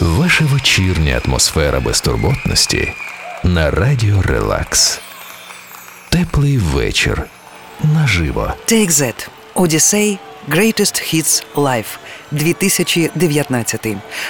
Ваша вечірня атмосфера безтурботності на радіо Релакс. Теплий вечір наживо. Take That. Odyssey Greatest Hits Live 2019.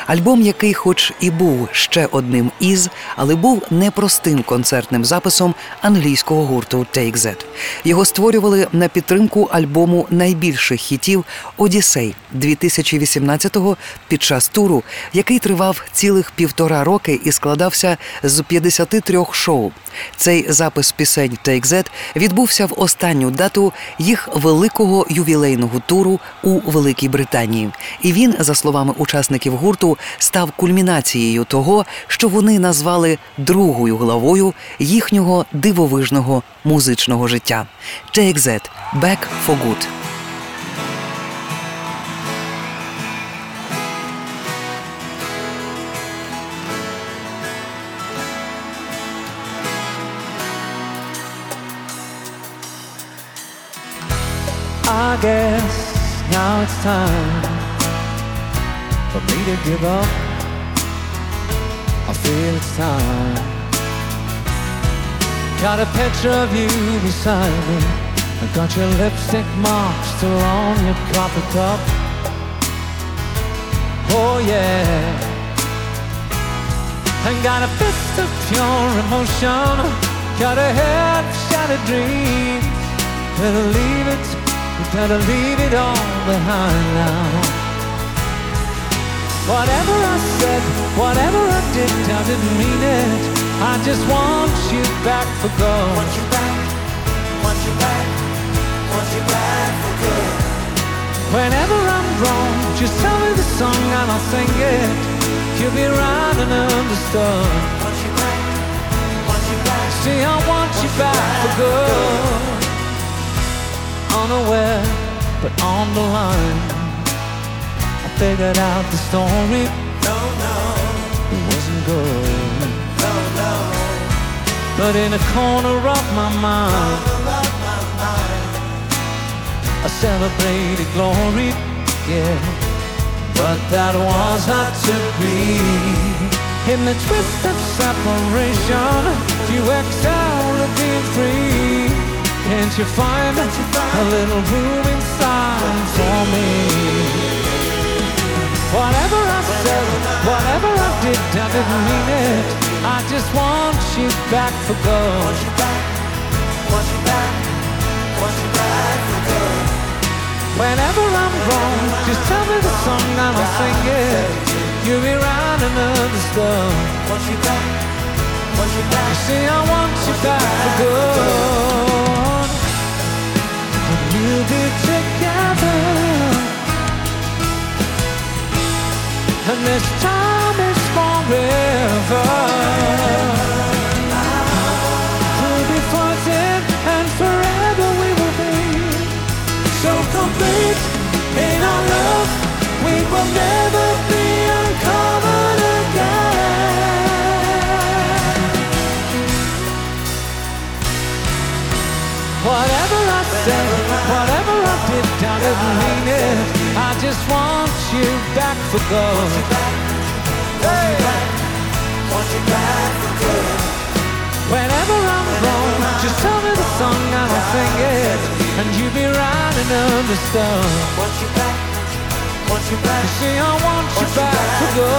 Альбом, який, хоч і був ще одним із, але був непростим концертним записом англійського гурту Take That. Його створювали на підтримку альбому найбільших хітів Одіссей 2018-го під час туру, який тривав цілих півтора роки і складався з 53 шоу. Цей запис пісень Take That відбувся в останню дату їх великого ювілейного туру у Великій Британії. І він, за словами учасників гурту, став кульмінацією того, що вони назвали другою главою їхнього дивовижного музичного життя. That – Back for Good. I guess now it's time for me to give up. I feel it's time. Got a picture of you beside me. I got your lipstick marks still on your coffee cup. Oh yeah. And got a fist of pure emotion. Got a head of shattered dreams. Better leave it, better leave it all behind now. Whatever I said, whatever I did, I didn't mean it. I just want you back for good. Want you back, want you back, want you back for good. Whenever I'm wrong, just tell me the song and I'll sing it. You'll be right and understood. Want you back, want you back. See, I want you back for good unaware, but on the line. Figured out the story. No, no, it wasn't good. No, no. But in a corner of my mind, I celebrated glory, yeah. But that was not to be. In the twist of separation, you excel at being free. Can't you find a little room inside for me? Whatever I said, whatever I did, I didn't mean it. I just want you back for good. Want you back, want you back, want you back for good. Whenever I'm wrong, just tell me the song and I'll sing it. You'll be right and understood. Want you back, want you back. You see, I want you back for good. We'll be This time is forever just want you back for good. Hey. Want you back for good. Whenever I'm wrong, just tell me the song and I'll sing it, and you be right and understand. Want you back, want you back. You see, I want you back for good.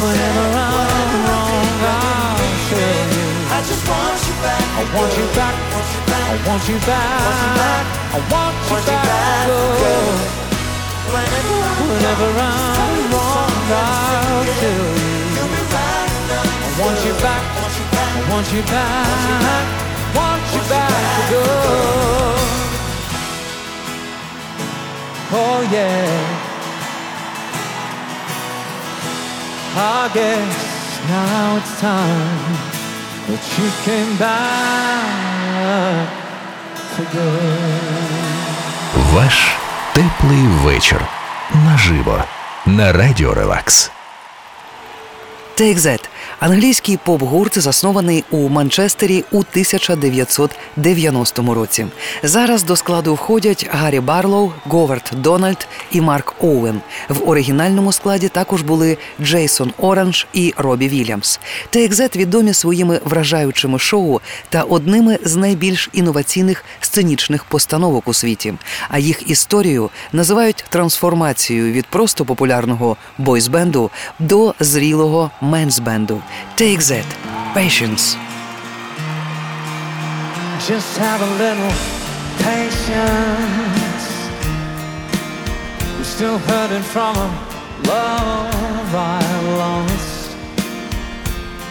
Whenever I'm wrong, I'll tell you. I just want you back. I want you back. I want you back. I want you back. Good. Whenever I'm wrong, I'll tell you. I want you back. I want you back. I want you back for good. Oh yeah. I guess now it's time that you came back for. Ваш теплий вечір наживо на радіо Релакс. Take That – англійський поп-гурт, заснований у Манчестері у 1990 році. Зараз до складу входять Гаррі Барлоу, Говард Дональд і Марк Оуен. В оригінальному складі також були Джейсон Оранж і Робі Вільямс. Take That відомі своїми вражаючими шоу та одними з найбільш інноваційних сценічних постановок у світі. А їх історію називають трансформацією від просто популярного бойсбенду до зрілого men's bandu. Take that. Patience. Just have a little patience. We're still hurting from a love I lost.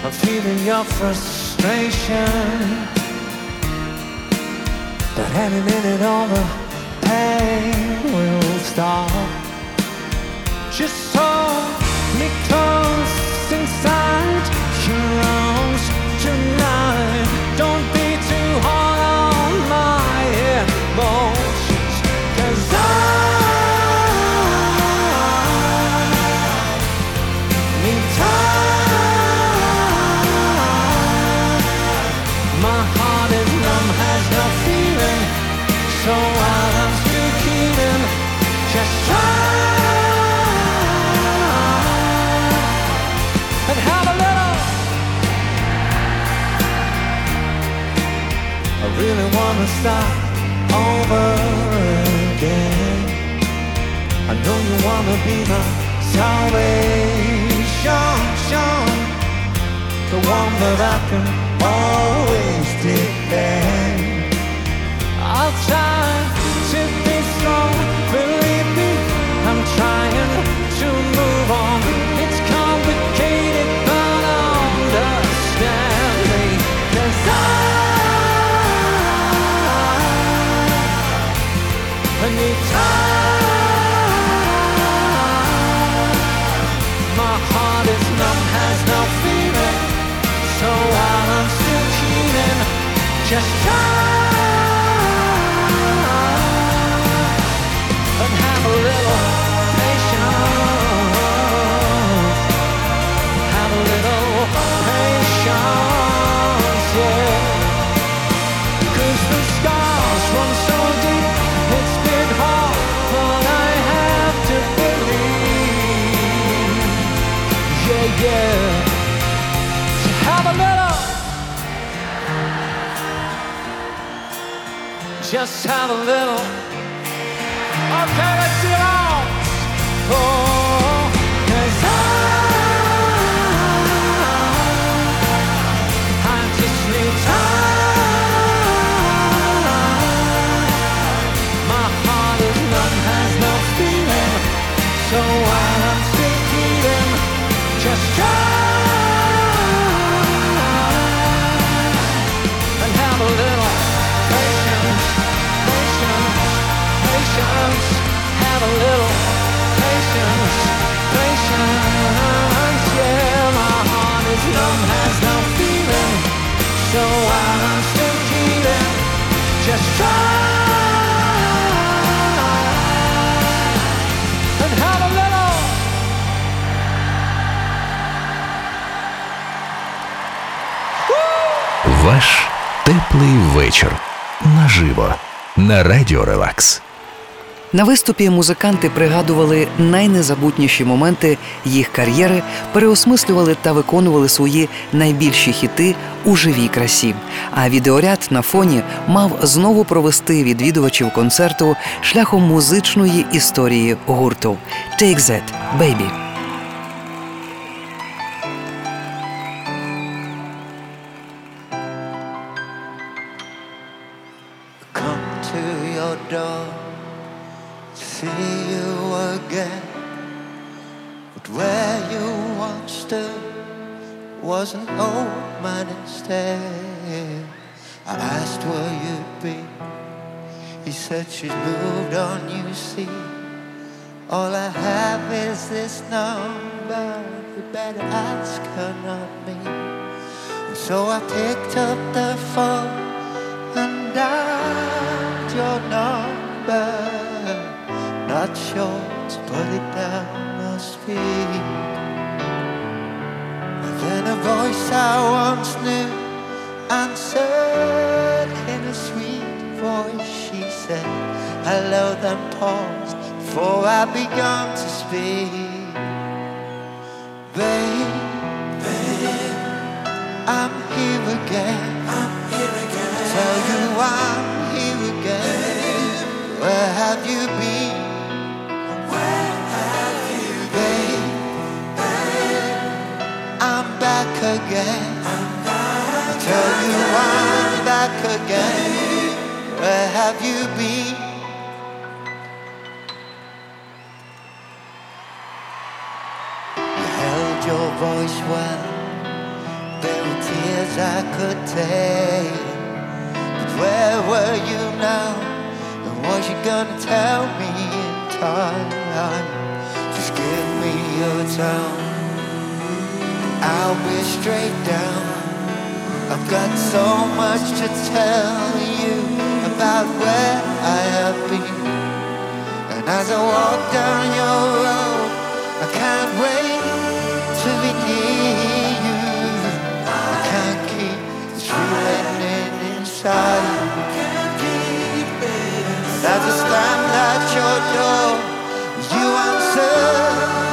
I'm feeling your frustration. But any minute all the pain will stop. Just hold me close. Start over again. I know you wanna be my salvation, the one that I can just try Just have a little. Теплий вечір. Наживо. На радіо Релакс. На виступі музиканти пригадували найнезабутніші моменти їх кар'єри, переосмислювали та виконували свої найбільші хіти у живій красі. А відеоряд на фоні мав знову провести відвідувачів концерту шляхом музичної історії гурту «Take That, Baby». To your door, see you again. But where you once stood was an old man instead. I asked where you'd be. He said she's moved on, you see. All I have is this number. You better ask her, not me. And so I picked up the phone and your number. Not to put it down my speed. Then a voice I once knew answered in a sweet voice. She said, Hello, then paused before I began to speak. Babe, babe, I'm here again. I'm here again. Tell you again. Where have you been? Where have you been? I'm back again. I tell you I'm back again. Where have you been? You held your voice well. There were tears I could take. But where were you now? And was you gonna tell me in time? Just give me your time. I'll be straight down. I've got so much to tell you about where I have been. And as I walk down your road, I can't wait to be near you. I can't keep this feeling in inside. As I stand at your door, you answer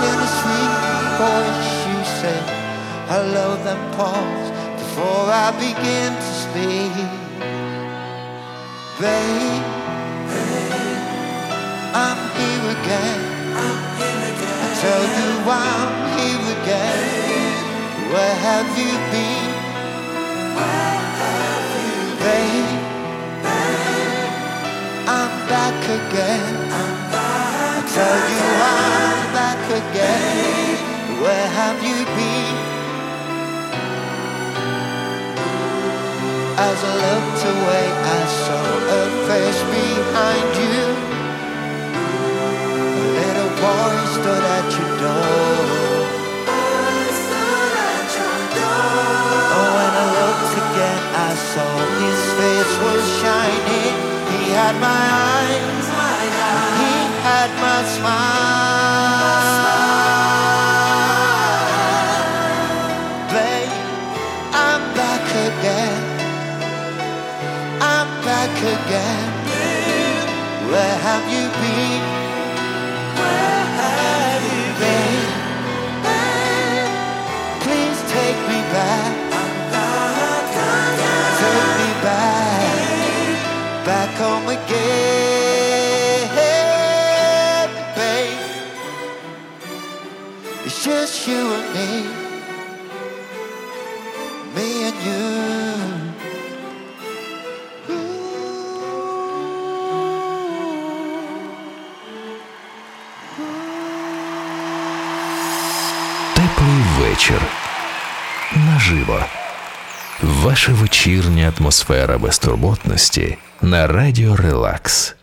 in a sweet voice. You say, Hello, then pause before I begin to speak. Babe, I'm here again. I tell you I'm here again. Where have you been? Again. I tell you I'm back again. Where have you been? As I looked away, I saw a face behind you. A little boy stood at your door. Smile. Babe, I'm back again. I'm back again. Where have you been? Where have you been? Please take me back. Take me back. Back home again, me. And you. Теплий вечір. Наживо. Ваша вечірня атмосфера безтурботності на радіо Релакс.